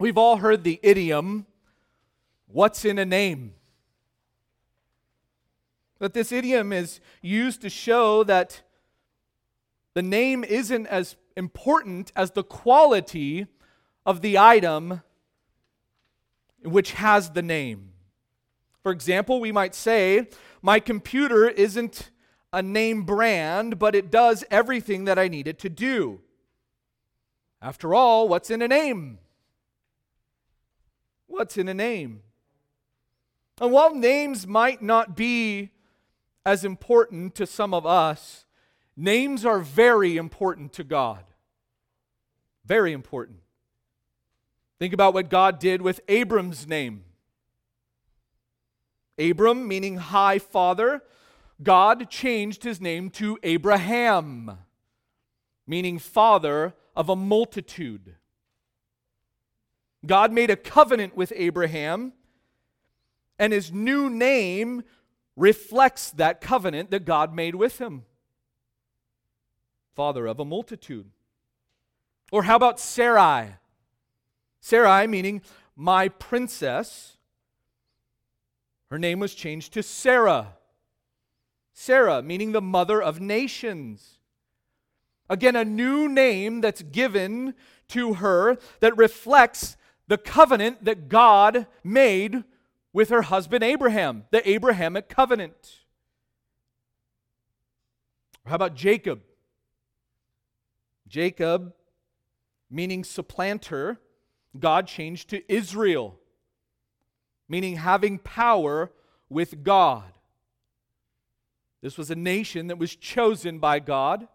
We've all heard the idiom, what's in a name? But this idiom is used to show that the name isn't as important as the quality of the item which has the name. For example, we might say, My computer isn't a name brand, but it does everything that I need it to do. After all, what's in a name? What's in a name? And while names might not be as important to some of us, names are very important to God. Very important. Think about what God did with Abram's name. Abram, meaning high father, God changed his name to Abraham, meaning father of a multitude. God made a covenant with Abraham, and his new name reflects that covenant that God made with him. Father of a multitude. Or how about Sarai? Sarai, meaning my princess, her name was changed to Sarah. Sarah, meaning the mother of nations. Again, a new name that's given to her that reflects the covenant that God made with her husband Abraham, the Abrahamic covenant. How about Jacob? Jacob, meaning supplanter, God changed to Israel, meaning having power with God. This was a nation that was chosen by God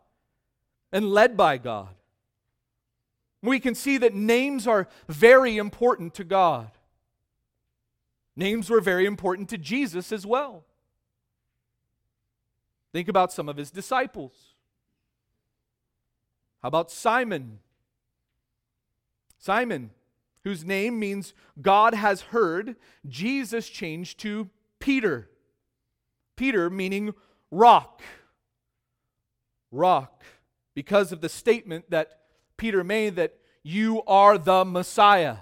and led by God. We can see that names are very important to God. Names were very important to Jesus as well. Think about some of his disciples. How about Simon? Simon, whose name means God has heard, Jesus changed to Peter. Peter meaning rock. Rock. Because of the statement that Peter made that you are the Messiah.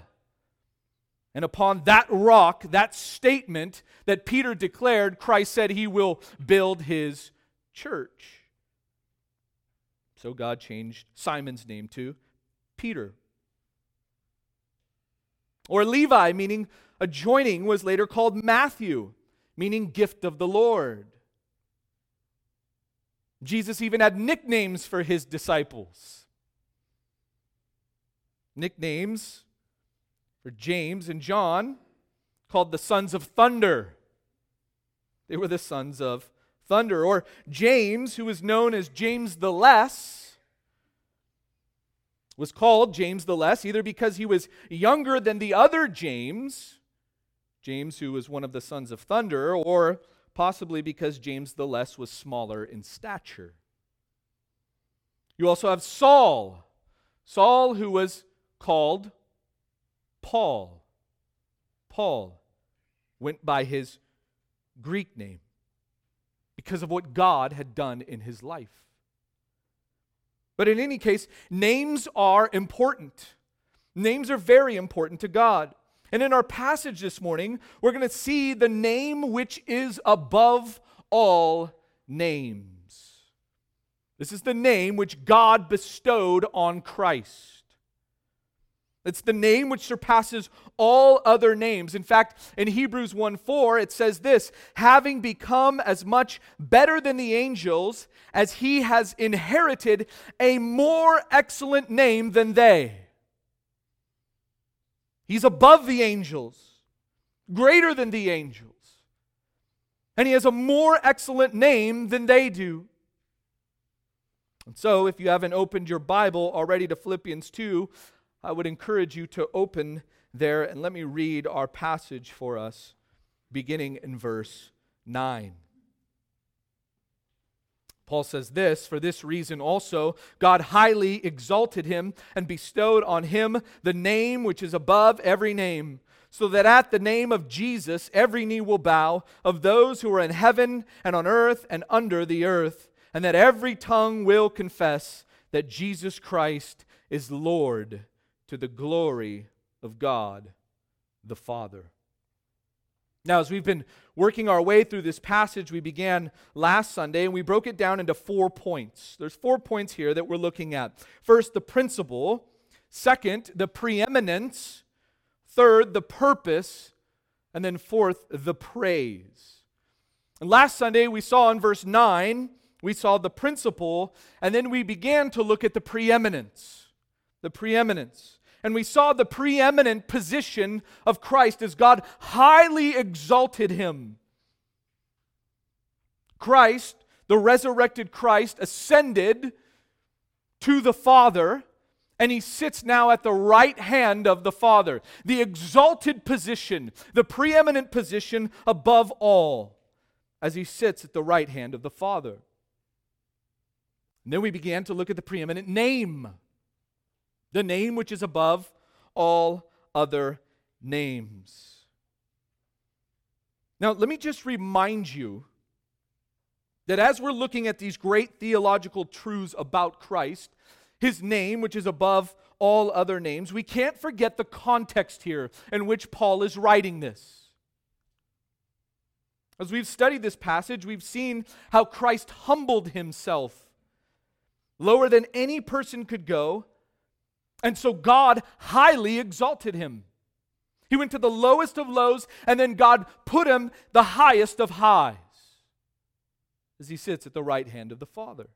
And upon that rock, that statement that Peter declared, Christ said he will build his church. So God changed Simon's name to Peter. Or Levi, meaning adjoining, was later called Matthew, meaning gift of the Lord. Jesus even had nicknames for his disciples. Nicknames for James and John called the sons of thunder. They were the sons of thunder. Or James, who was known as James the Less, was called James the Less either because he was younger than the other James, James, who was one of the sons of thunder, or possibly because James the Less was smaller in stature. You also have Saul, Saul, who was called Paul. Paul went by his Greek name because of what God had done in his life. But in any case, names are important. Names are very important to God. And in our passage this morning, we're going to see the name which is above all names. This is the name which God bestowed on Christ. It's the name which surpasses all other names. In fact, in Hebrews 1 4, it says this having become as much better than the angels as he has inherited a more excellent name than they. He's above the angels, greater than the angels. And he has a more excellent name than they do. And so, if you haven't opened your Bible already to Philippians 2, I would encourage you to open there and let me read our passage for us, beginning in verse 9. Paul says this For this reason also, God highly exalted him and bestowed on him the name which is above every name, so that at the name of Jesus every knee will bow, of those who are in heaven and on earth and under the earth, and that every tongue will confess that Jesus Christ is Lord to the glory of God the Father. Now, as we've been working our way through this passage, we began last Sunday and we broke it down into four points. There's four points here that we're looking at. First, the principle. Second, the preeminence. Third, the purpose. And then fourth, the praise. And last Sunday, we saw in verse 9, we saw the principle, and then we began to look at the preeminence. The preeminence. And we saw the preeminent position of Christ as God highly exalted him. Christ, the resurrected Christ, ascended to the Father, and he sits now at the right hand of the Father. The exalted position, the preeminent position above all, as he sits at the right hand of the Father. And then we began to look at the preeminent name the name which is above all other names. Now, let me just remind you that as we're looking at these great theological truths about Christ, his name, which is above all other names, we can't forget the context here in which Paul is writing this. As we've studied this passage, we've seen how Christ humbled himself lower than any person could go and so God highly exalted him. He went to the lowest of lows, and then God put him the highest of highs as he sits at the right hand of the Father.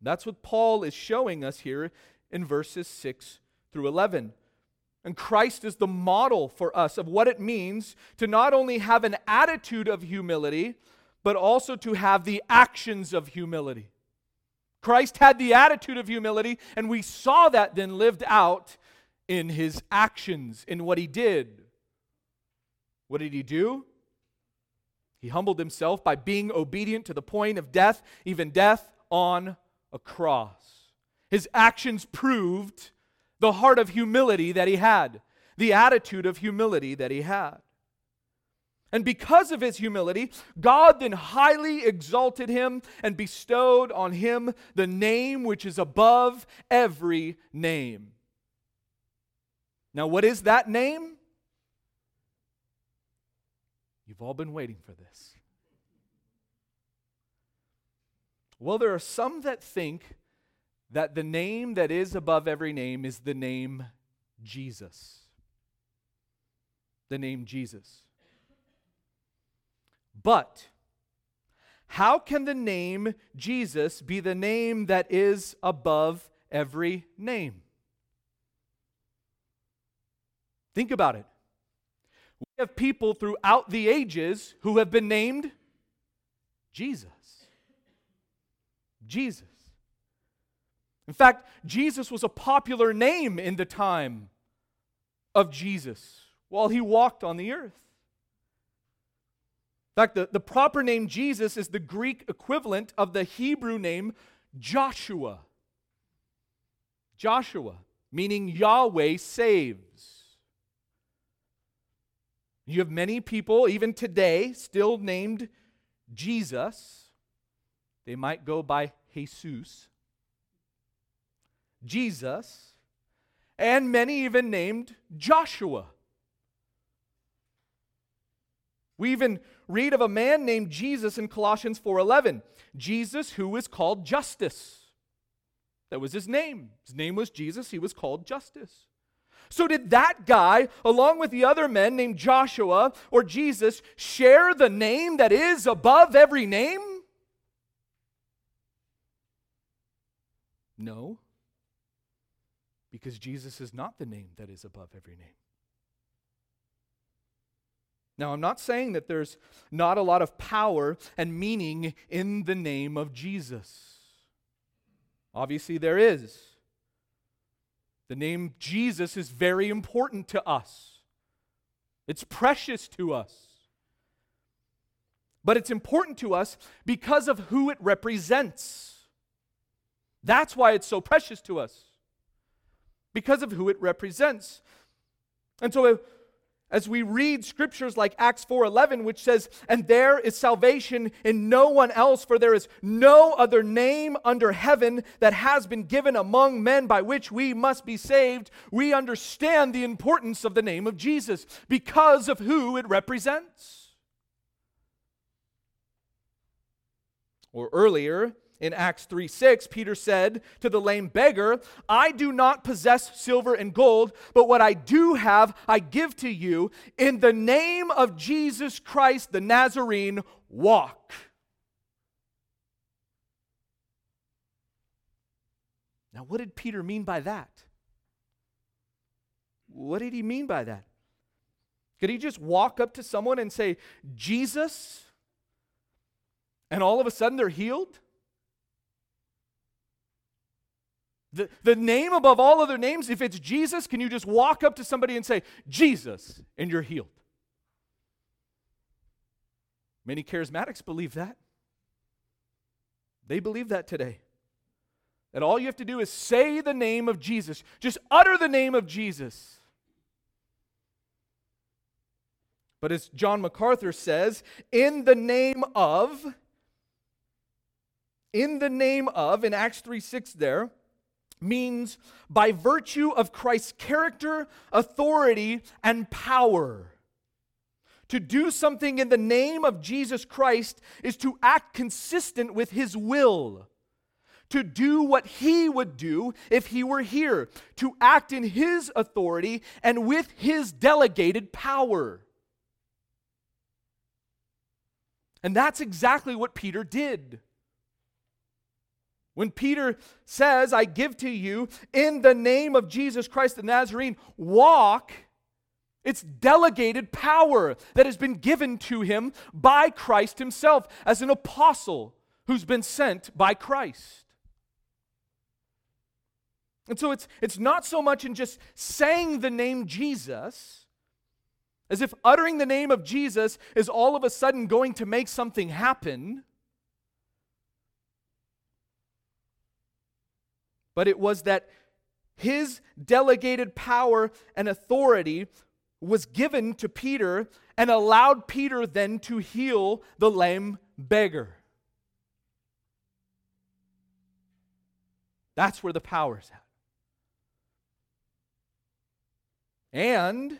That's what Paul is showing us here in verses 6 through 11. And Christ is the model for us of what it means to not only have an attitude of humility, but also to have the actions of humility. Christ had the attitude of humility, and we saw that then lived out in his actions, in what he did. What did he do? He humbled himself by being obedient to the point of death, even death on a cross. His actions proved the heart of humility that he had, the attitude of humility that he had. And because of his humility, God then highly exalted him and bestowed on him the name which is above every name. Now, what is that name? You've all been waiting for this. Well, there are some that think that the name that is above every name is the name Jesus. The name Jesus. But how can the name Jesus be the name that is above every name? Think about it. We have people throughout the ages who have been named Jesus. Jesus. In fact, Jesus was a popular name in the time of Jesus while he walked on the earth. In fact, the, the proper name Jesus is the Greek equivalent of the Hebrew name Joshua. Joshua, meaning Yahweh saves. You have many people, even today, still named Jesus. They might go by Jesus. Jesus. And many even named Joshua. We even read of a man named Jesus in Colossians 4:11. Jesus who is called Justus. That was his name. His name was Jesus. He was called Justus. So, did that guy, along with the other men named Joshua or Jesus, share the name that is above every name? No, because Jesus is not the name that is above every name. Now, I'm not saying that there's not a lot of power and meaning in the name of Jesus. Obviously, there is. The name Jesus is very important to us, it's precious to us. But it's important to us because of who it represents. That's why it's so precious to us, because of who it represents. And so, as we read scriptures like Acts 4:11 which says and there is salvation in no one else for there is no other name under heaven that has been given among men by which we must be saved. We understand the importance of the name of Jesus because of who it represents. Or earlier in Acts 3 6, Peter said to the lame beggar, I do not possess silver and gold, but what I do have, I give to you. In the name of Jesus Christ the Nazarene, walk. Now, what did Peter mean by that? What did he mean by that? Could he just walk up to someone and say, Jesus? And all of a sudden they're healed? The, the name above all other names, if it's Jesus, can you just walk up to somebody and say, Jesus, and you're healed? Many charismatics believe that. They believe that today. That all you have to do is say the name of Jesus, just utter the name of Jesus. But as John MacArthur says, in the name of, in the name of, in Acts 3 6 there, means by virtue of Christ's character, authority, and power. To do something in the name of Jesus Christ is to act consistent with his will. To do what he would do if he were here. To act in his authority and with his delegated power. And that's exactly what Peter did. When Peter says, I give to you in the name of Jesus Christ the Nazarene, walk, it's delegated power that has been given to him by Christ himself as an apostle who's been sent by Christ. And so it's, it's not so much in just saying the name Jesus, as if uttering the name of Jesus is all of a sudden going to make something happen. But it was that his delegated power and authority was given to Peter and allowed Peter then to heal the lame beggar. That's where the power's at. And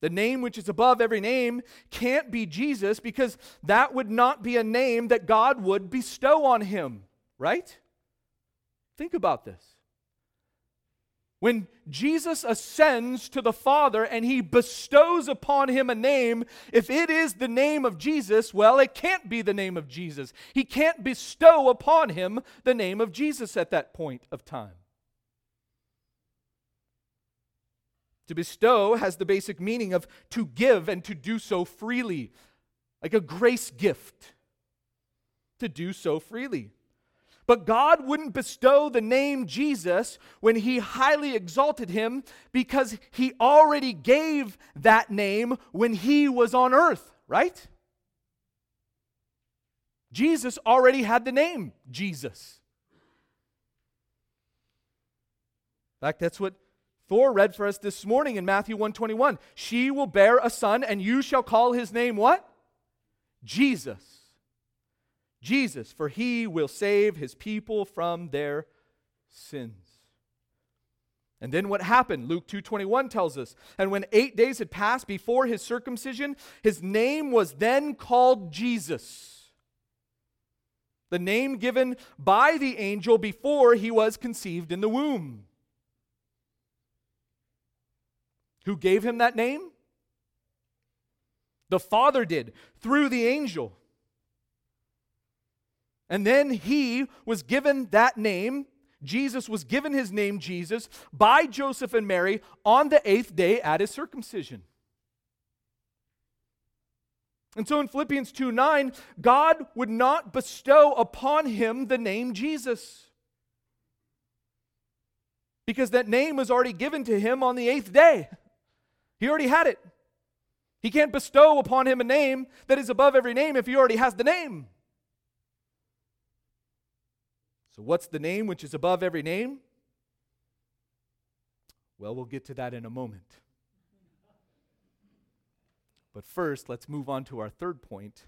the name which is above every name can't be Jesus because that would not be a name that God would bestow on him, right? Think about this. When Jesus ascends to the Father and he bestows upon him a name, if it is the name of Jesus, well, it can't be the name of Jesus. He can't bestow upon him the name of Jesus at that point of time. To bestow has the basic meaning of to give and to do so freely, like a grace gift. To do so freely. But God wouldn't bestow the name Jesus when he highly exalted him because he already gave that name when he was on earth, right? Jesus already had the name Jesus. In fact, that's what Thor read for us this morning in Matthew 121. She will bear a son, and you shall call his name what? Jesus. Jesus, for he will save his people from their sins. And then what happened? Luke 2:21 tells us, and when 8 days had passed before his circumcision, his name was then called Jesus. The name given by the angel before he was conceived in the womb. Who gave him that name? The Father did through the angel. And then he was given that name. Jesus was given his name, Jesus, by Joseph and Mary on the eighth day at his circumcision. And so in Philippians 2 9, God would not bestow upon him the name Jesus. Because that name was already given to him on the eighth day. He already had it. He can't bestow upon him a name that is above every name if he already has the name. So, what's the name which is above every name? Well, we'll get to that in a moment. But first, let's move on to our third point.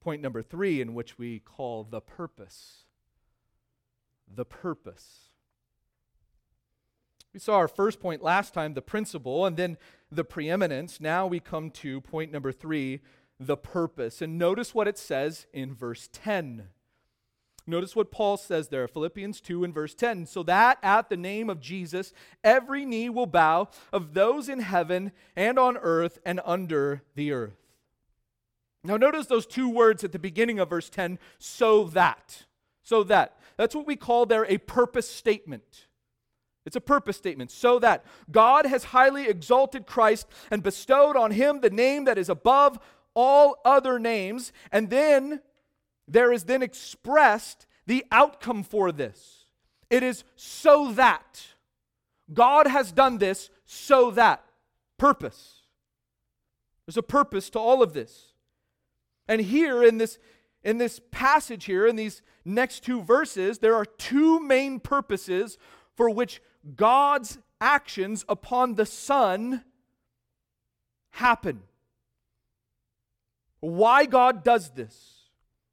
Point number three, in which we call the purpose. The purpose. We saw our first point last time, the principle, and then the preeminence. Now we come to point number three, the purpose. And notice what it says in verse 10. Notice what Paul says there, Philippians 2 and verse 10. So that at the name of Jesus, every knee will bow of those in heaven and on earth and under the earth. Now, notice those two words at the beginning of verse 10 so that. So that. That's what we call there a purpose statement. It's a purpose statement. So that God has highly exalted Christ and bestowed on him the name that is above all other names. And then there is then expressed the outcome for this. It is so that. God has done this so that. Purpose. There's a purpose to all of this. And here in this in this passage here in these next two verses there are two main purposes for which God's actions upon the Son happen. Why God does this.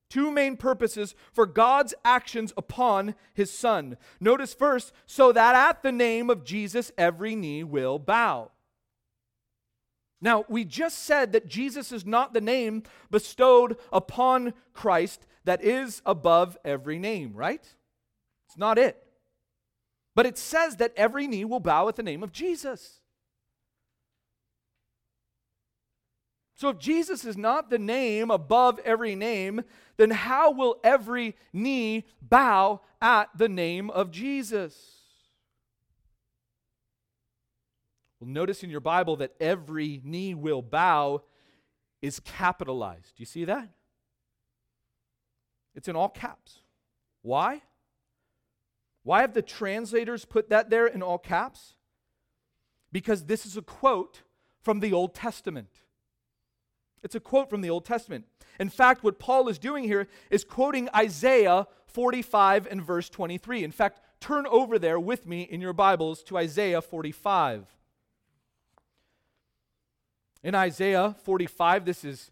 Two main purposes for God's actions upon his Son. Notice first, so that at the name of Jesus every knee will bow. Now, we just said that Jesus is not the name bestowed upon Christ that is above every name, right? It's not it. But it says that every knee will bow at the name of Jesus. So if Jesus is not the name above every name, then how will every knee bow at the name of Jesus? Well, notice in your Bible that every knee will bow is capitalized. Do you see that? It's in all caps. Why? Why have the translators put that there in all caps? Because this is a quote from the Old Testament. It's a quote from the Old Testament. In fact, what Paul is doing here is quoting Isaiah 45 and verse 23. In fact, turn over there with me in your Bibles to Isaiah 45. In Isaiah 45, this is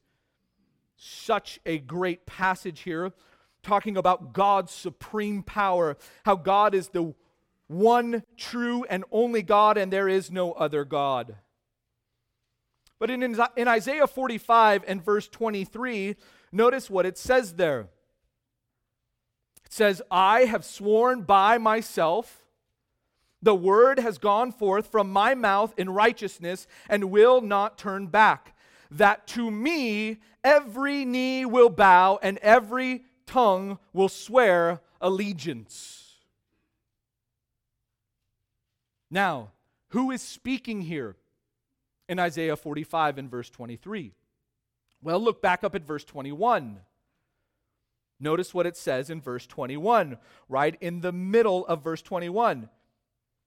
such a great passage here talking about God's supreme power, how God is the one true and only God, and there is no other God. But in, in Isaiah 45 and verse 23, notice what it says there. It says, I have sworn by myself, the word has gone forth from my mouth in righteousness and will not turn back, that to me every knee will bow and every tongue will swear allegiance. Now, who is speaking here in Isaiah 45 and verse 23? Well, look back up at verse 21. Notice what it says in verse 21, right in the middle of verse 21.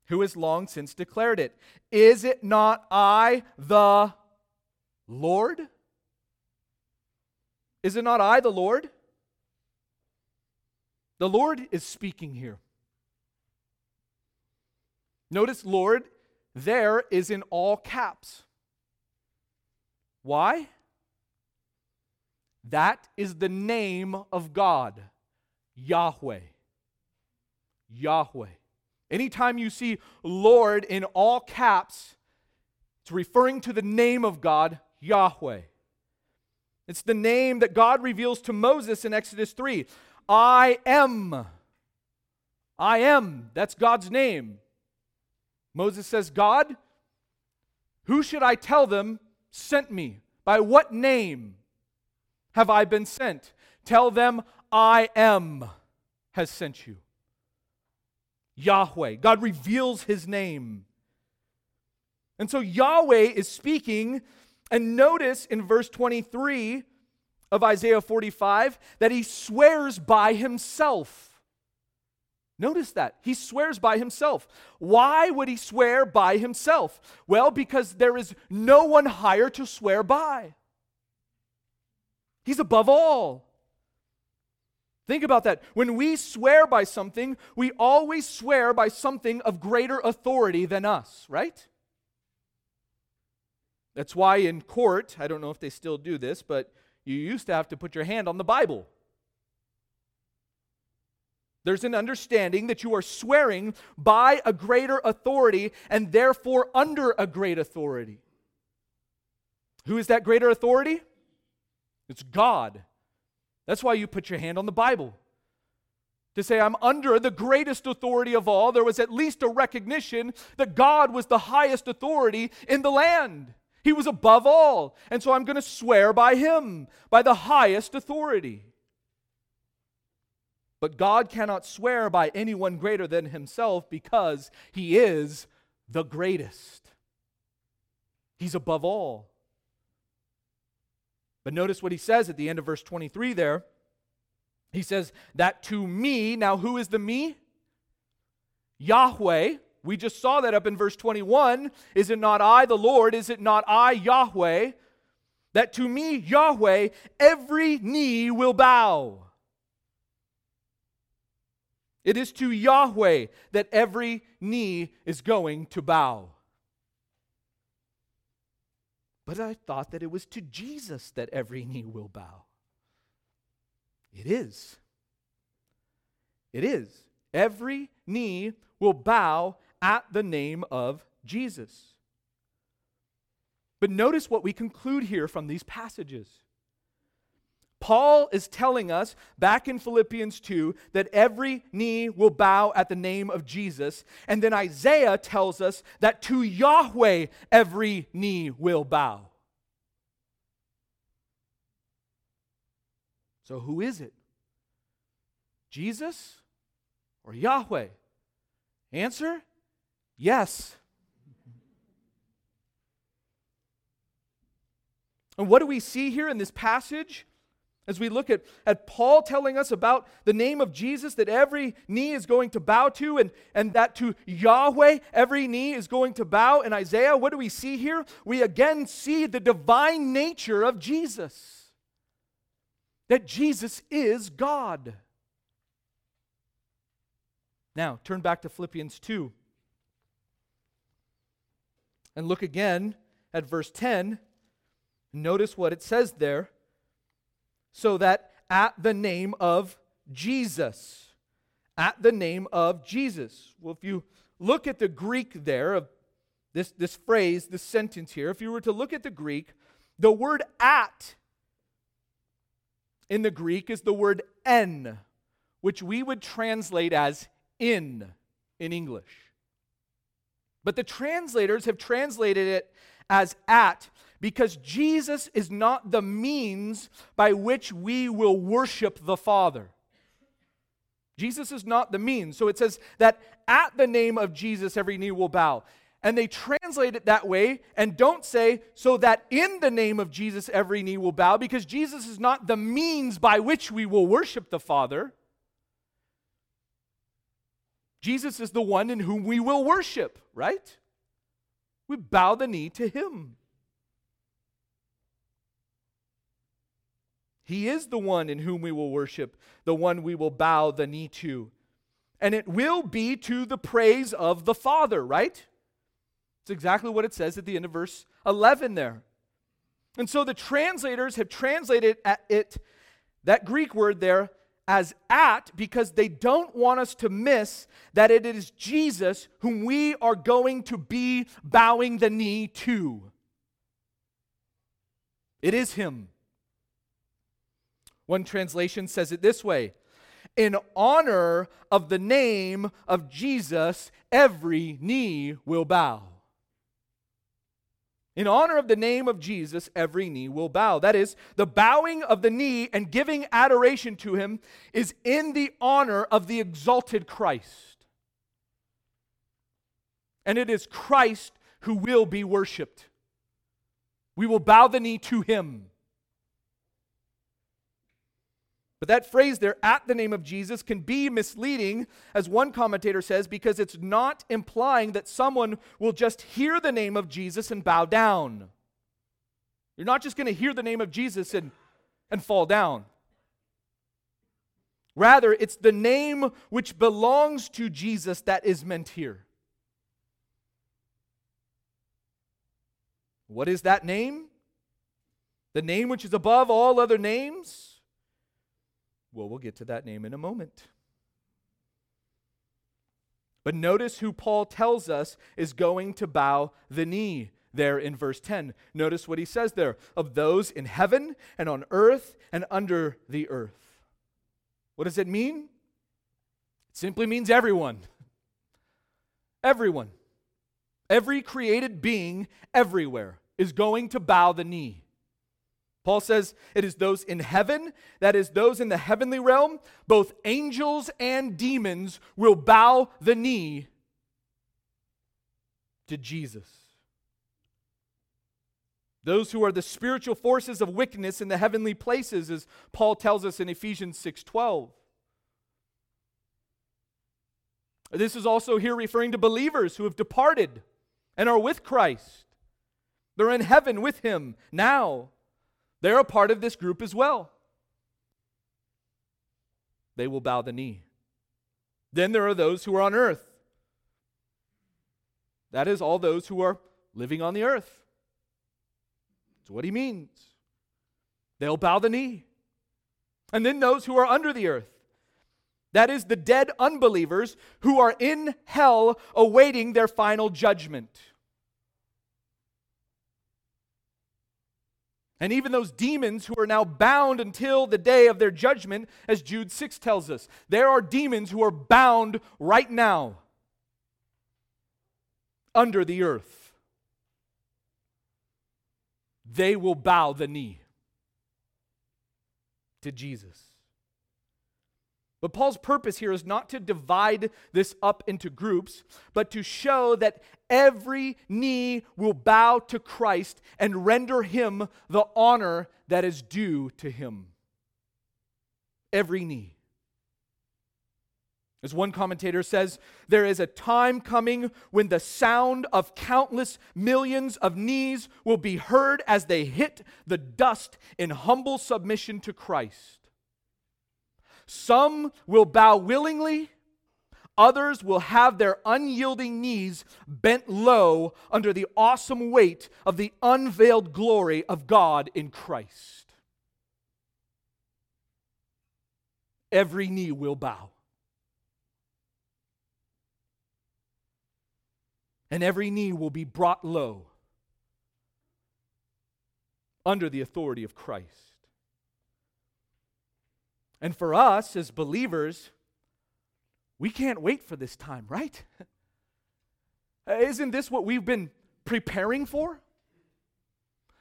Who has long since declared it? Is it not I, the Lord? Is it not I, the Lord? The Lord is speaking here. Notice, Lord, there is in all caps. Why? That is the name of God, Yahweh. Yahweh. Anytime you see Lord in all caps, it's referring to the name of God, Yahweh. It's the name that God reveals to Moses in Exodus 3. I am. I am. That's God's name. Moses says, God, who should I tell them sent me? By what name have I been sent? Tell them, I am has sent you. Yahweh. God reveals his name. And so Yahweh is speaking, and notice in verse 23 of Isaiah 45 that he swears by himself. Notice that. He swears by himself. Why would he swear by himself? Well, because there is no one higher to swear by. He's above all. Think about that. When we swear by something, we always swear by something of greater authority than us, right? That's why in court, I don't know if they still do this, but you used to have to put your hand on the Bible. There's an understanding that you are swearing by a greater authority and therefore under a great authority. Who is that greater authority? It's God. That's why you put your hand on the Bible. To say, I'm under the greatest authority of all, there was at least a recognition that God was the highest authority in the land. He was above all. And so I'm going to swear by him, by the highest authority. But God cannot swear by anyone greater than himself because he is the greatest. He's above all. But notice what he says at the end of verse 23 there. He says, That to me, now who is the me? Yahweh, we just saw that up in verse 21. Is it not I, the Lord? Is it not I, Yahweh? That to me, Yahweh, every knee will bow. It is to Yahweh that every knee is going to bow. But I thought that it was to Jesus that every knee will bow. It is. It is. Every knee will bow at the name of Jesus. But notice what we conclude here from these passages. Paul is telling us back in Philippians 2 that every knee will bow at the name of Jesus. And then Isaiah tells us that to Yahweh every knee will bow. So who is it? Jesus or Yahweh? Answer Yes. And what do we see here in this passage? As we look at, at Paul telling us about the name of Jesus that every knee is going to bow to, and, and that to Yahweh every knee is going to bow. In Isaiah, what do we see here? We again see the divine nature of Jesus. That Jesus is God. Now, turn back to Philippians 2 and look again at verse 10. Notice what it says there. So that at the name of Jesus, at the name of Jesus. Well, if you look at the Greek there of this, this phrase, this sentence here, if you were to look at the Greek, the word at in the Greek is the word en, which we would translate as in in English. But the translators have translated it as at because Jesus is not the means by which we will worship the Father. Jesus is not the means. So it says that at the name of Jesus, every knee will bow. And they translate it that way and don't say, so that in the name of Jesus, every knee will bow, because Jesus is not the means by which we will worship the Father. Jesus is the one in whom we will worship, right? We bow the knee to him. He is the one in whom we will worship, the one we will bow the knee to. And it will be to the praise of the Father, right? It's exactly what it says at the end of verse 11 there. And so the translators have translated it, that Greek word there, as at because they don't want us to miss that it is Jesus whom we are going to be bowing the knee to. It is Him. One translation says it this way In honor of the name of Jesus, every knee will bow. In honor of the name of Jesus, every knee will bow. That is, the bowing of the knee and giving adoration to him is in the honor of the exalted Christ. And it is Christ who will be worshiped. We will bow the knee to him. But that phrase there, at the name of Jesus, can be misleading, as one commentator says, because it's not implying that someone will just hear the name of Jesus and bow down. You're not just going to hear the name of Jesus and, and fall down. Rather, it's the name which belongs to Jesus that is meant here. What is that name? The name which is above all other names? Well, we'll get to that name in a moment. But notice who Paul tells us is going to bow the knee there in verse 10. Notice what he says there of those in heaven and on earth and under the earth. What does it mean? It simply means everyone. Everyone. Every created being everywhere is going to bow the knee. Paul says it is those in heaven, that is, those in the heavenly realm, both angels and demons will bow the knee to Jesus. Those who are the spiritual forces of wickedness in the heavenly places, as Paul tells us in Ephesians 6:12. This is also here referring to believers who have departed and are with Christ. They're in heaven with him now. They're a part of this group as well. They will bow the knee. Then there are those who are on earth. That is, all those who are living on the earth. That's what he means. They'll bow the knee. And then those who are under the earth. That is, the dead unbelievers who are in hell awaiting their final judgment. And even those demons who are now bound until the day of their judgment, as Jude 6 tells us, there are demons who are bound right now under the earth. They will bow the knee to Jesus. But Paul's purpose here is not to divide this up into groups, but to show that every knee will bow to Christ and render him the honor that is due to him. Every knee. As one commentator says, there is a time coming when the sound of countless millions of knees will be heard as they hit the dust in humble submission to Christ. Some will bow willingly, others will have their unyielding knees bent low under the awesome weight of the unveiled glory of God in Christ. Every knee will bow. And every knee will be brought low under the authority of Christ. And for us as believers, we can't wait for this time, right? Isn't this what we've been preparing for?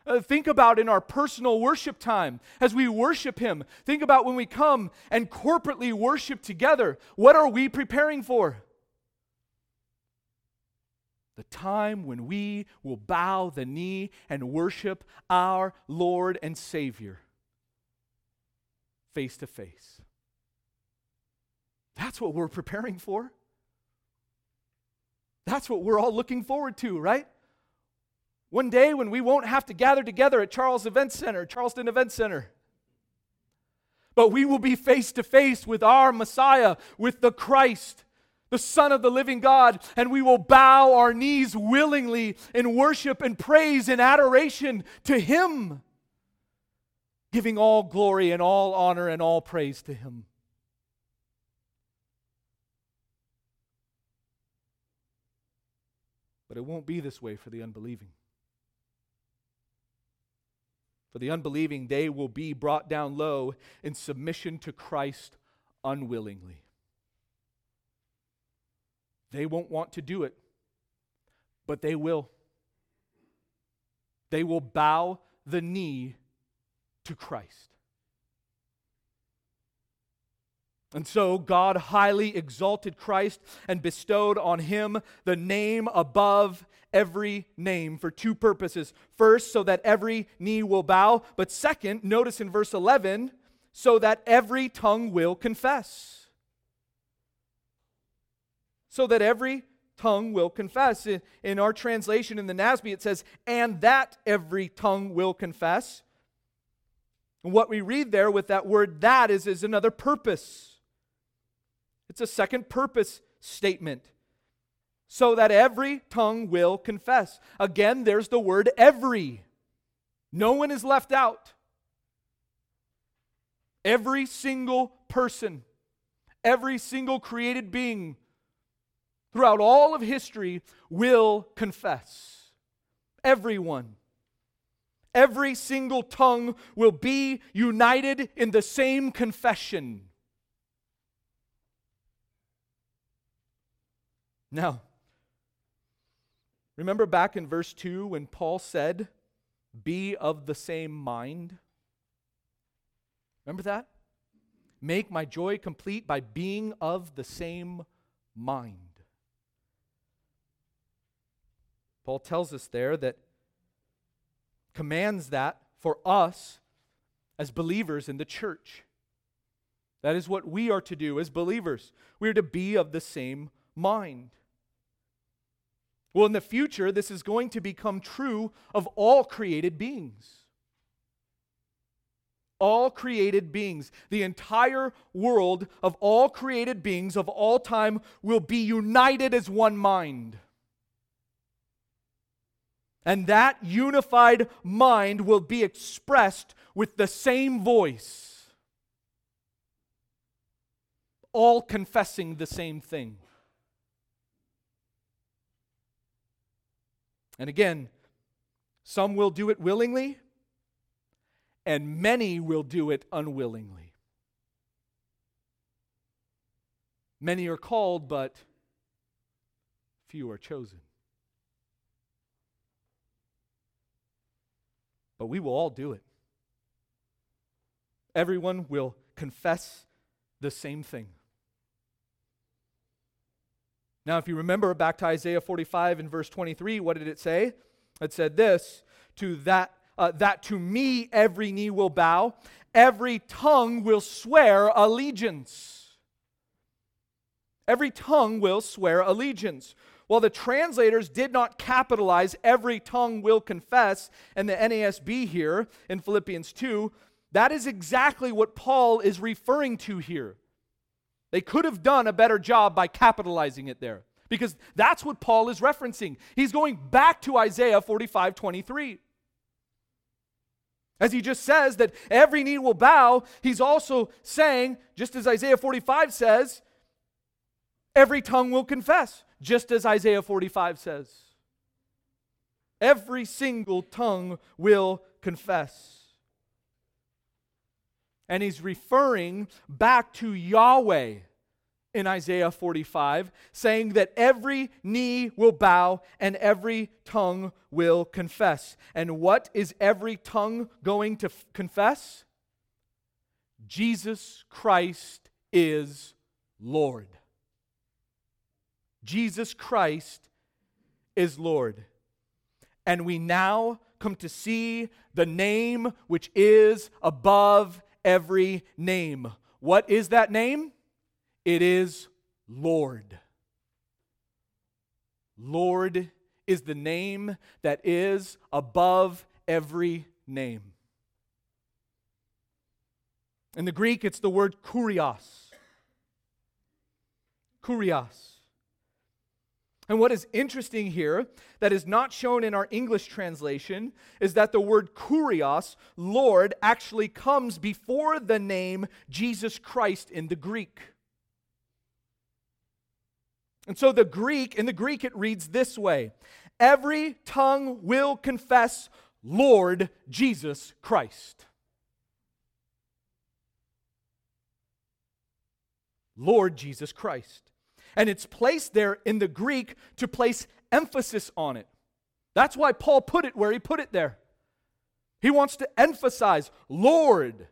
Uh, think about in our personal worship time as we worship Him. Think about when we come and corporately worship together. What are we preparing for? The time when we will bow the knee and worship our Lord and Savior face to face. That's what we're preparing for. That's what we're all looking forward to, right? One day when we won't have to gather together at Charles Event Center, Charleston Event Center. But we will be face to face with our Messiah, with the Christ, the Son of the living God, and we will bow our knees willingly in worship and praise and adoration to Him giving all glory and all honor and all praise to Him. But it won't be this way for the unbelieving. For the unbelieving, they will be brought down low in submission to Christ unwillingly. They won't want to do it, but they will. They will bow the knee to Christ. And so God highly exalted Christ and bestowed on him the name above every name for two purposes. First, so that every knee will bow, but second, notice in verse 11, so that every tongue will confess. So that every tongue will confess. In, our translation in the NASB, it says, and that every tongue will confess. And what we read there with that word that is, is another purpose. It's a second purpose statement. so that every tongue will confess. Again, there's the word every. No one is left out. Every single person, every single created being throughout all of history will confess. Everyone. Every single tongue will be united in the same confession. Now, remember back in verse 2 when Paul said, Be of the same mind? Remember that? Make my joy complete by being of the same mind. Paul tells us there that commands that for us as believers in the church. That is what we are to do as believers. We are to be of the same mind. Well, in the future, this is going to become true of all created beings. All created beings, the entire world of all created beings of all time will be united as one mind. And that unified mind will be expressed with the same voice, all confessing the same thing. And again, some will do it willingly, and many will do it unwillingly. Many are called, but few are chosen. But we will all do it. Everyone will confess the same thing. Now, if you remember back to Isaiah 45 and verse 23, what did it say? It said this to that, uh, that to me every knee will bow, every tongue will swear allegiance. Every tongue will swear allegiance. While the translators did not capitalize every tongue will confess and the NASB here in Philippians 2, that is exactly what Paul is referring to here. They could have done a better job by capitalizing it there because that's what Paul is referencing. He's going back to Isaiah 45 23. As he just says that every knee will bow, he's also saying, just as Isaiah 45 says, every tongue will confess just as Isaiah 45 says. Every single tongue will confess. And he's referring back to Yahweh in Isaiah 45, saying that every knee will bow and every tongue will confess. And what is every tongue going to f- confess? Jesus Christ is Lord. Jesus Christ is Lord. And we now come to see the name which is above every name. What is that name? It is Lord. Lord is the name that is above every name. In the Greek, it's the word kurios. Kurios. And what is interesting here, that is not shown in our English translation, is that the word kurios, Lord, actually comes before the name Jesus Christ in the Greek. And so the Greek, in the Greek, it reads this way Every tongue will confess Lord Jesus Christ. Lord Jesus Christ. And it's placed there in the Greek to place emphasis on it. That's why Paul put it where he put it there. He wants to emphasize Lord.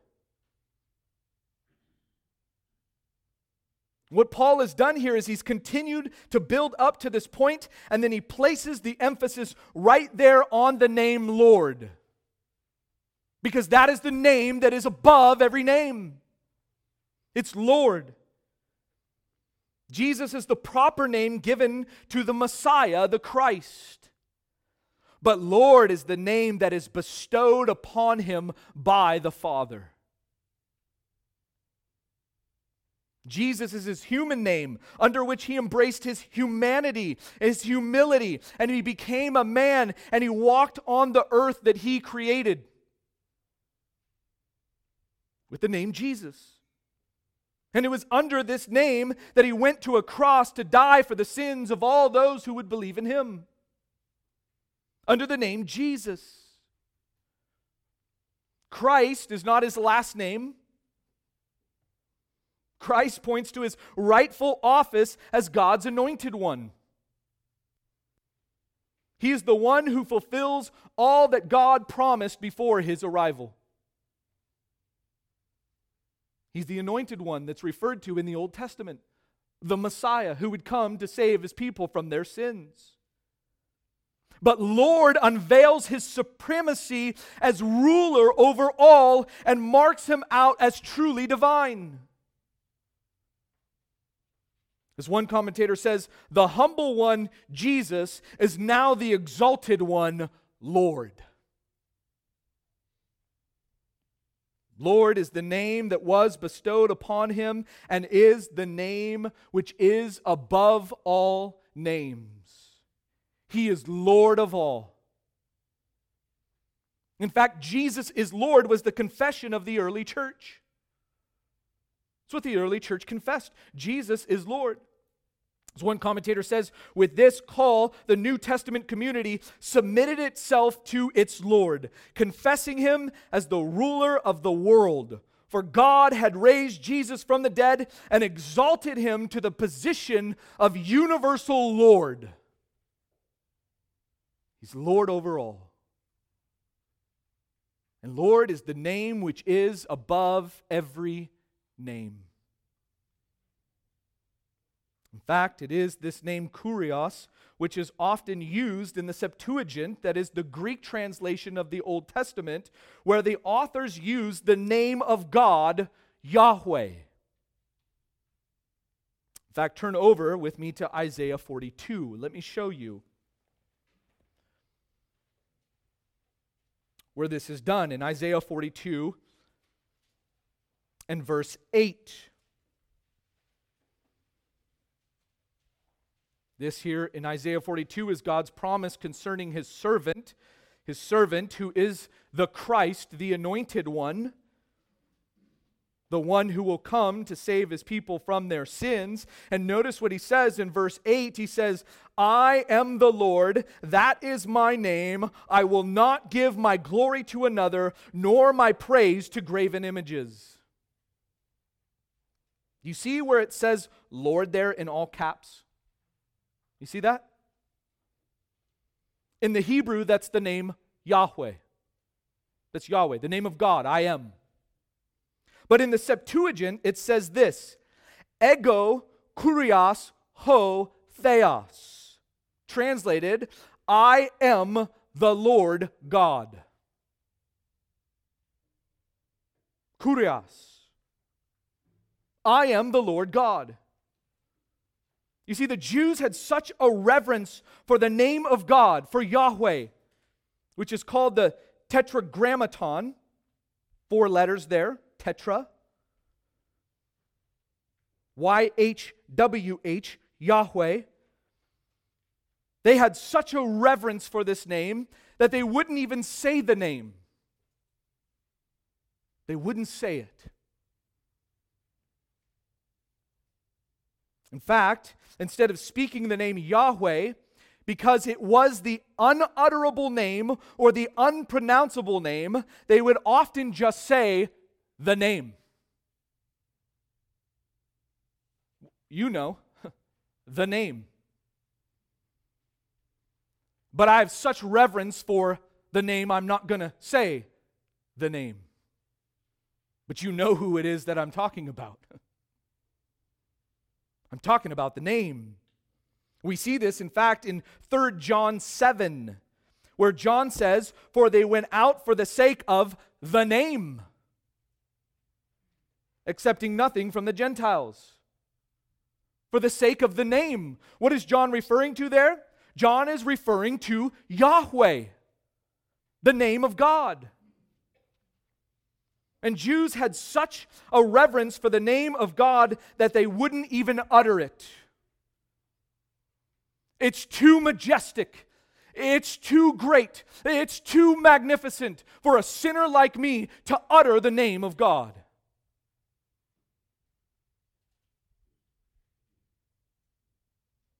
What Paul has done here is he's continued to build up to this point, and then he places the emphasis right there on the name Lord. Because that is the name that is above every name. It's Lord. Jesus is the proper name given to the Messiah, the Christ. But Lord is the name that is bestowed upon him by the Father. Jesus is his human name, under which he embraced his humanity, his humility, and he became a man and he walked on the earth that he created with the name Jesus. And it was under this name that he went to a cross to die for the sins of all those who would believe in him. Under the name Jesus. Christ is not his last name. Christ points to his rightful office as God's anointed one. He is the one who fulfills all that God promised before his arrival. He's the anointed one that's referred to in the Old Testament, the Messiah who would come to save his people from their sins. But Lord unveils his supremacy as ruler over all and marks him out as truly divine. As one commentator says, the humble one, Jesus, is now the exalted one, Lord. Lord is the name that was bestowed upon him and is the name which is above all names. He is Lord of all. In fact, Jesus is Lord was the confession of the early church. That's what the early church confessed. Jesus is Lord. As one commentator says, with this call, the New Testament community submitted itself to its Lord, confessing him as the ruler of the world. For God had raised Jesus from the dead and exalted him to the position of universal Lord. He's Lord over all. And Lord is the name which is above every name. In fact, it is this name Kurios, which is often used in the Septuagint, that is the Greek translation of the Old Testament, where the authors use the name of God, Yahweh. In fact, turn over with me to Isaiah 42. Let me show you where this is done. In Isaiah 42 and verse 8. This here in Isaiah 42 is God's promise concerning his servant, his servant who is the Christ, the anointed one, the one who will come to save his people from their sins. And notice what he says in verse 8 he says, I am the Lord, that is my name. I will not give my glory to another, nor my praise to graven images. You see where it says Lord there in all caps? You see that? In the Hebrew, that's the name Yahweh. That's Yahweh, the name of God, I am. But in the Septuagint, it says this Ego kurios ho theos. Translated, I am the Lord God. Kurios. I am the Lord God. You see, the Jews had such a reverence for the name of God, for Yahweh, which is called the Tetragrammaton, four letters there, Tetra. YHWH, Yahweh. They had such a reverence for this name that they wouldn't even say the name. They wouldn't say it. In fact, instead of speaking the name Yahweh, because it was the unutterable name or the unpronounceable name, they would often just say the name. You know, the name. But I have such reverence for the name, I'm not going to say the name. But you know who it is that I'm talking about. I'm talking about the name. We see this, in fact, in 3 John 7, where John says, For they went out for the sake of the name, accepting nothing from the Gentiles. For the sake of the name. What is John referring to there? John is referring to Yahweh, the name of God. And Jews had such a reverence for the name of God that they wouldn't even utter it. It's too majestic. It's too great. It's too magnificent for a sinner like me to utter the name of God.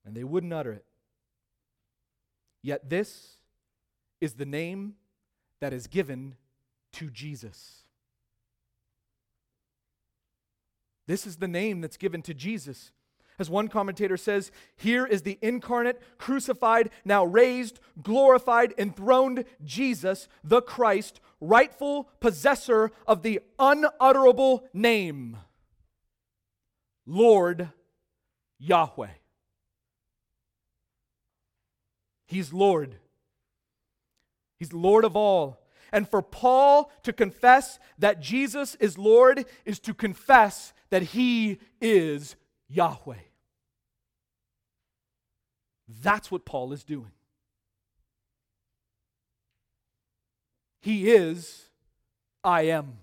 And they wouldn't utter it. Yet this is the name that is given to Jesus. This is the name that's given to Jesus. As one commentator says, here is the incarnate, crucified, now raised, glorified, enthroned Jesus, the Christ, rightful possessor of the unutterable name, Lord Yahweh. He's Lord. He's Lord of all. And for Paul to confess that Jesus is Lord is to confess that he is Yahweh. That's what Paul is doing. He is I am.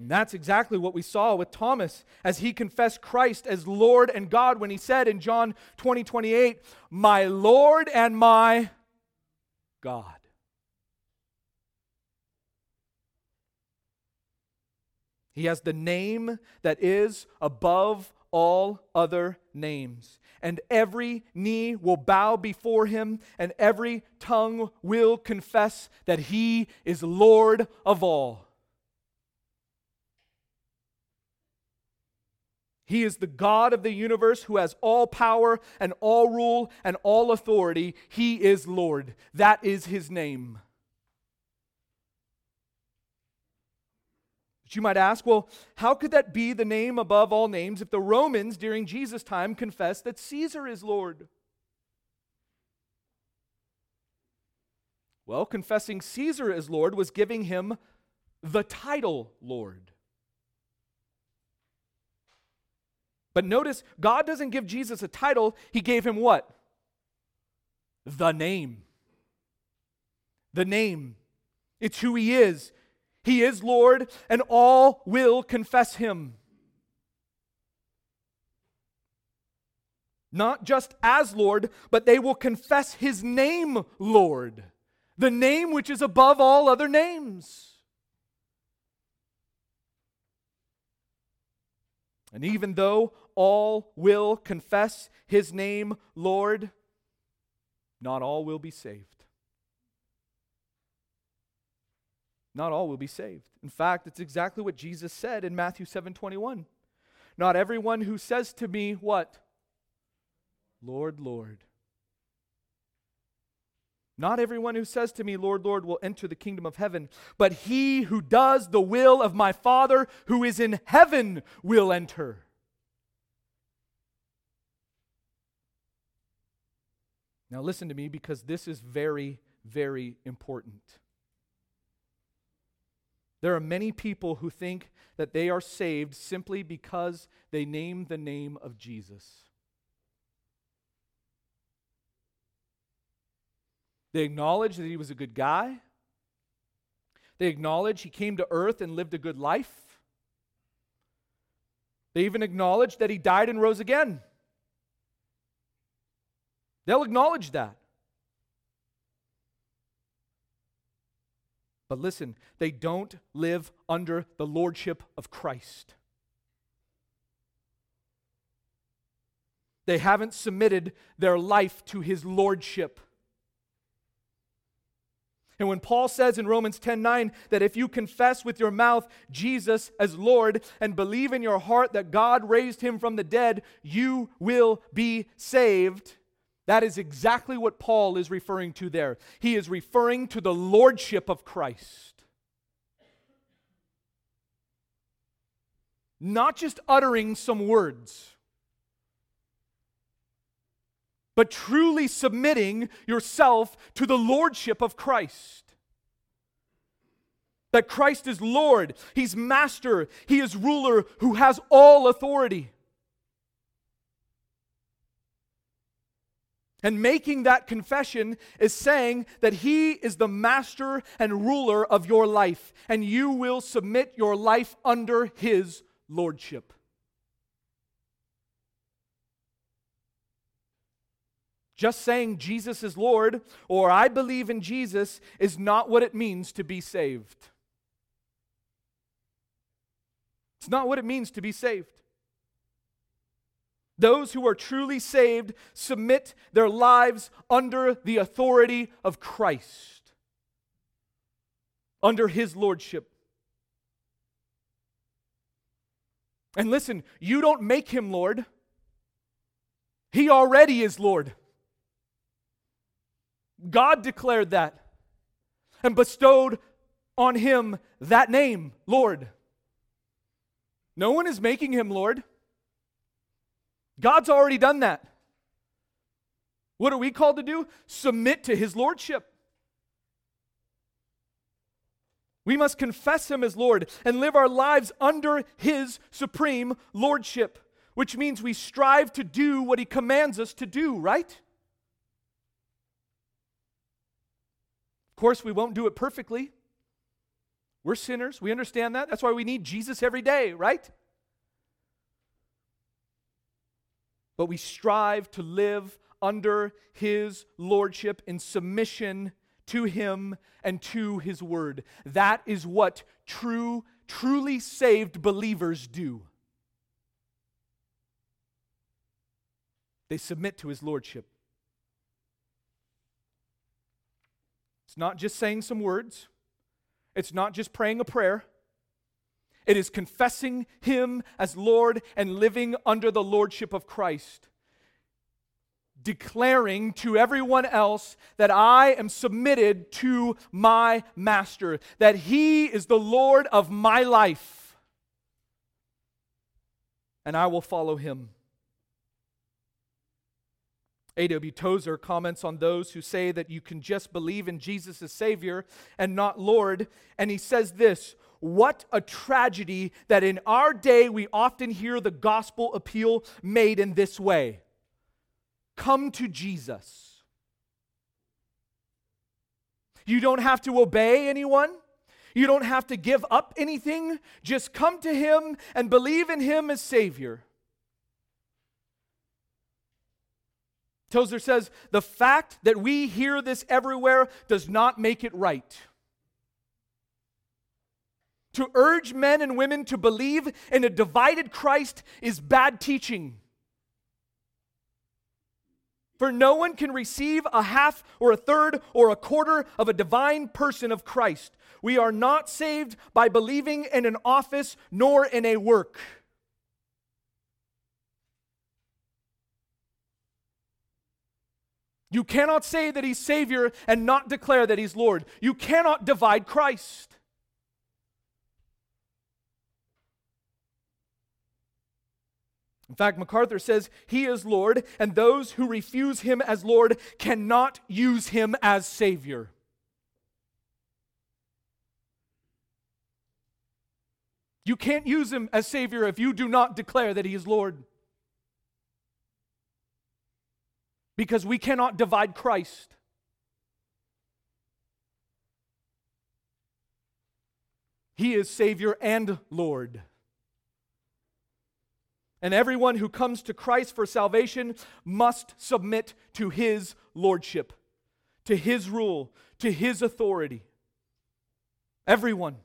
And that's exactly what we saw with Thomas as he confessed Christ as Lord and God when he said in John 20, 28, My Lord and my God. He has the name that is above all other names. And every knee will bow before him, and every tongue will confess that he is Lord of all. He is the God of the universe who has all power and all rule and all authority. He is Lord. That is his name. But you might ask, well, how could that be the name above all names if the Romans during Jesus' time confessed that Caesar is Lord? Well, confessing Caesar as Lord was giving him the title Lord. But notice, God doesn't give Jesus a title, He gave him what? The name. The name. It's who He is. He is Lord, and all will confess Him. Not just as Lord, but they will confess His name, Lord, the name which is above all other names. And even though all will confess his name, Lord, not all will be saved. Not all will be saved. In fact, it's exactly what Jesus said in Matthew 7 21. Not everyone who says to me, What? Lord, Lord. Not everyone who says to me, Lord, Lord, will enter the kingdom of heaven, but he who does the will of my Father who is in heaven will enter. Now, listen to me because this is very, very important. There are many people who think that they are saved simply because they name the name of Jesus. They acknowledge that he was a good guy. They acknowledge he came to earth and lived a good life. They even acknowledge that he died and rose again. They'll acknowledge that. But listen, they don't live under the lordship of Christ. They haven't submitted their life to his lordship. And when Paul says in Romans 10 9 that if you confess with your mouth Jesus as Lord and believe in your heart that God raised him from the dead, you will be saved. That is exactly what Paul is referring to there. He is referring to the lordship of Christ. Not just uttering some words, but truly submitting yourself to the lordship of Christ. That Christ is Lord, He's Master, He is ruler who has all authority. And making that confession is saying that He is the master and ruler of your life, and you will submit your life under His lordship. Just saying Jesus is Lord or I believe in Jesus is not what it means to be saved. It's not what it means to be saved. Those who are truly saved submit their lives under the authority of Christ, under his lordship. And listen, you don't make him Lord, he already is Lord. God declared that and bestowed on him that name, Lord. No one is making him Lord. God's already done that. What are we called to do? Submit to his lordship. We must confess him as Lord and live our lives under his supreme lordship, which means we strive to do what he commands us to do, right? Of course, we won't do it perfectly. We're sinners. We understand that. That's why we need Jesus every day, right? But we strive to live under his lordship in submission to him and to his word. That is what true, truly saved believers do. They submit to his lordship. It's not just saying some words, it's not just praying a prayer. It is confessing Him as Lord and living under the Lordship of Christ. Declaring to everyone else that I am submitted to my Master, that He is the Lord of my life, and I will follow Him. A.W. Tozer comments on those who say that you can just believe in Jesus as Savior and not Lord. And he says this What a tragedy that in our day we often hear the gospel appeal made in this way Come to Jesus. You don't have to obey anyone. You don't have to give up anything. Just come to Him and believe in Him as Savior. Tozer says, the fact that we hear this everywhere does not make it right. To urge men and women to believe in a divided Christ is bad teaching. For no one can receive a half or a third or a quarter of a divine person of Christ. We are not saved by believing in an office nor in a work. You cannot say that he's Savior and not declare that he's Lord. You cannot divide Christ. In fact, MacArthur says he is Lord, and those who refuse him as Lord cannot use him as Savior. You can't use him as Savior if you do not declare that he is Lord. because we cannot divide Christ. He is Savior and Lord. And everyone who comes to Christ for salvation must submit to His Lordship, to His rule, to His authority. Everyone.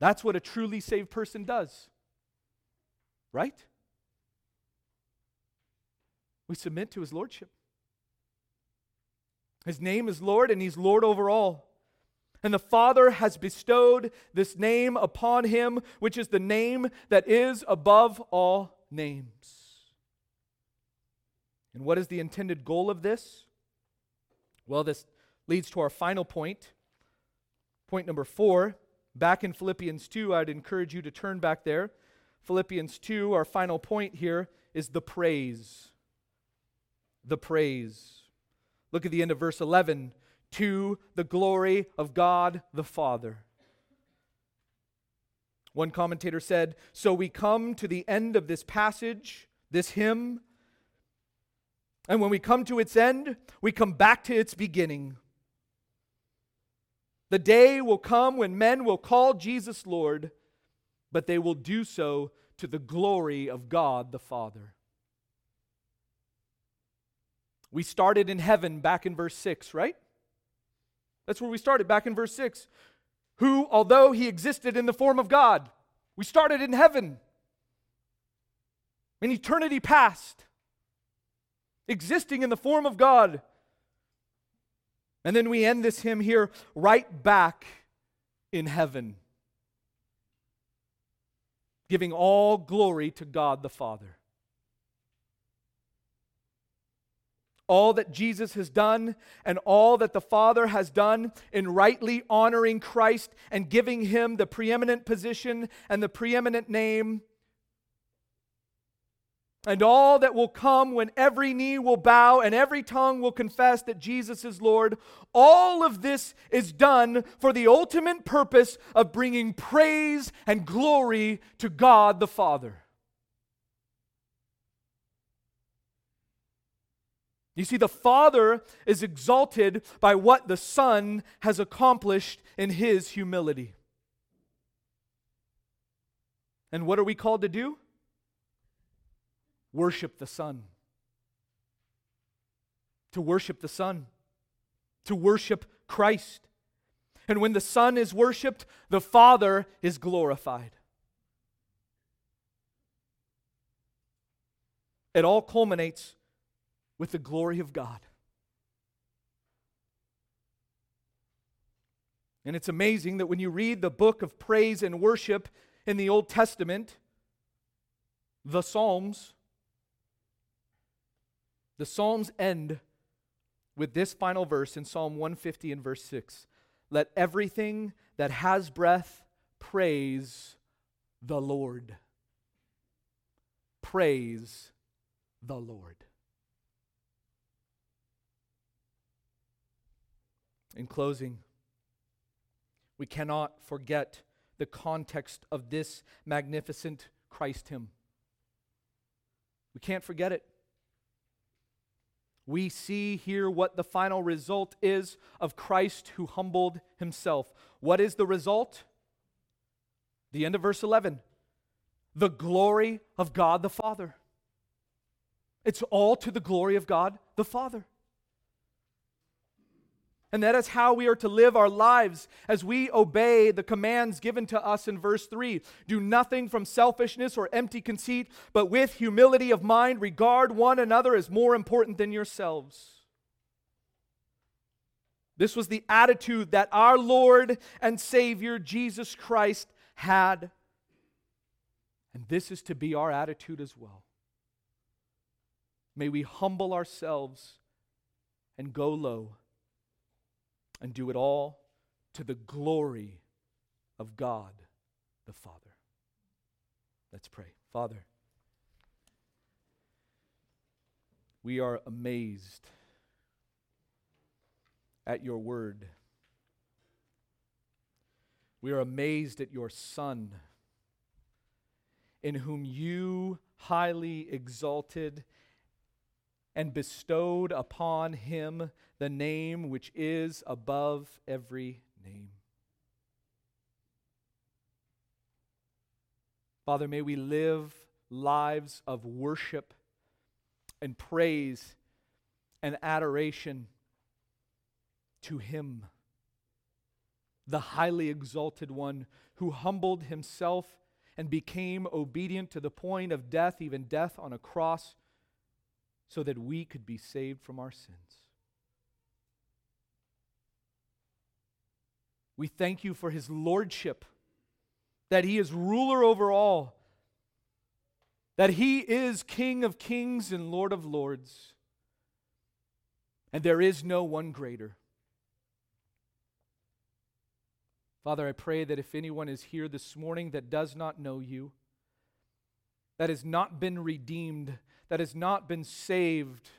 That's what a truly saved person does. Right? We submit to his lordship. His name is Lord, and he's Lord over all. And the Father has bestowed this name upon him, which is the name that is above all names. And what is the intended goal of this? Well, this leads to our final point. Point number four, back in Philippians 2, I'd encourage you to turn back there. Philippians 2, our final point here is the praise the praise. Look at the end of verse 11 to the glory of God the Father. One commentator said, So we come to the end of this passage, this hymn, And when we come to its end, we come back to its beginning. The day will come when men will call Jesus Lord, but they will do so to the glory of God the Father. We started in heaven back in verse 6, right? That's where we started back in verse 6. Who, although he existed in the form of God, we started in heaven, in eternity past, existing in the form of God. And then we end this hymn here right back in heaven, giving all glory to God the Father. All that Jesus has done and all that the Father has done in rightly honoring Christ and giving him the preeminent position and the preeminent name. And all that will come when every knee will bow and every tongue will confess that Jesus is Lord, all of this is done for the ultimate purpose of bringing praise and glory to God the Father. You see, the Father is exalted by what the Son has accomplished in his humility. And what are we called to do? Worship the Son. To worship the Son. To worship Christ. And when the Son is worshiped, the Father is glorified. It all culminates with the glory of God. And it's amazing that when you read the book of praise and worship in the Old Testament, the Psalms, the Psalms end with this final verse in Psalm 150 and verse 6 Let everything that has breath praise the Lord. Praise the Lord. In closing, we cannot forget the context of this magnificent Christ hymn. We can't forget it. We see here what the final result is of Christ who humbled himself. What is the result? The end of verse 11 the glory of God the Father. It's all to the glory of God the Father. And that is how we are to live our lives as we obey the commands given to us in verse 3. Do nothing from selfishness or empty conceit, but with humility of mind, regard one another as more important than yourselves. This was the attitude that our Lord and Savior Jesus Christ had. And this is to be our attitude as well. May we humble ourselves and go low and do it all to the glory of God the Father. Let's pray. Father, we are amazed at your word. We are amazed at your Son, in whom you highly exalted and bestowed upon him the name which is above every name. Father, may we live lives of worship and praise and adoration to Him, the highly exalted one who humbled Himself and became obedient to the point of death, even death on a cross so that we could be saved from our sins. We thank you for his lordship, that he is ruler over all, that he is King of kings and Lord of lords, and there is no one greater. Father, I pray that if anyone is here this morning that does not know you, that has not been redeemed, that has not been saved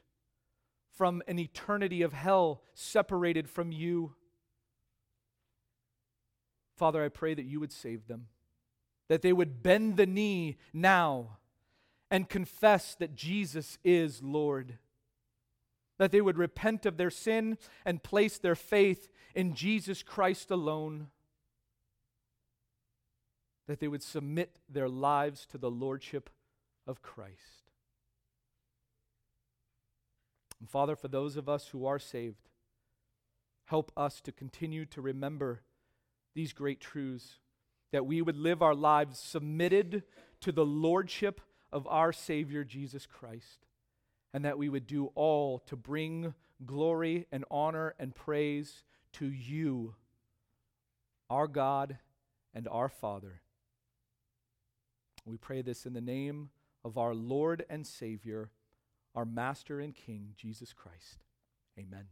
from an eternity of hell separated from you. Father, I pray that you would save them, that they would bend the knee now and confess that Jesus is Lord. that they would repent of their sin and place their faith in Jesus Christ alone, that they would submit their lives to the Lordship of Christ. And Father, for those of us who are saved, help us to continue to remember these great truths, that we would live our lives submitted to the Lordship of our Savior Jesus Christ, and that we would do all to bring glory and honor and praise to you, our God and our Father. We pray this in the name of our Lord and Savior, our Master and King, Jesus Christ. Amen.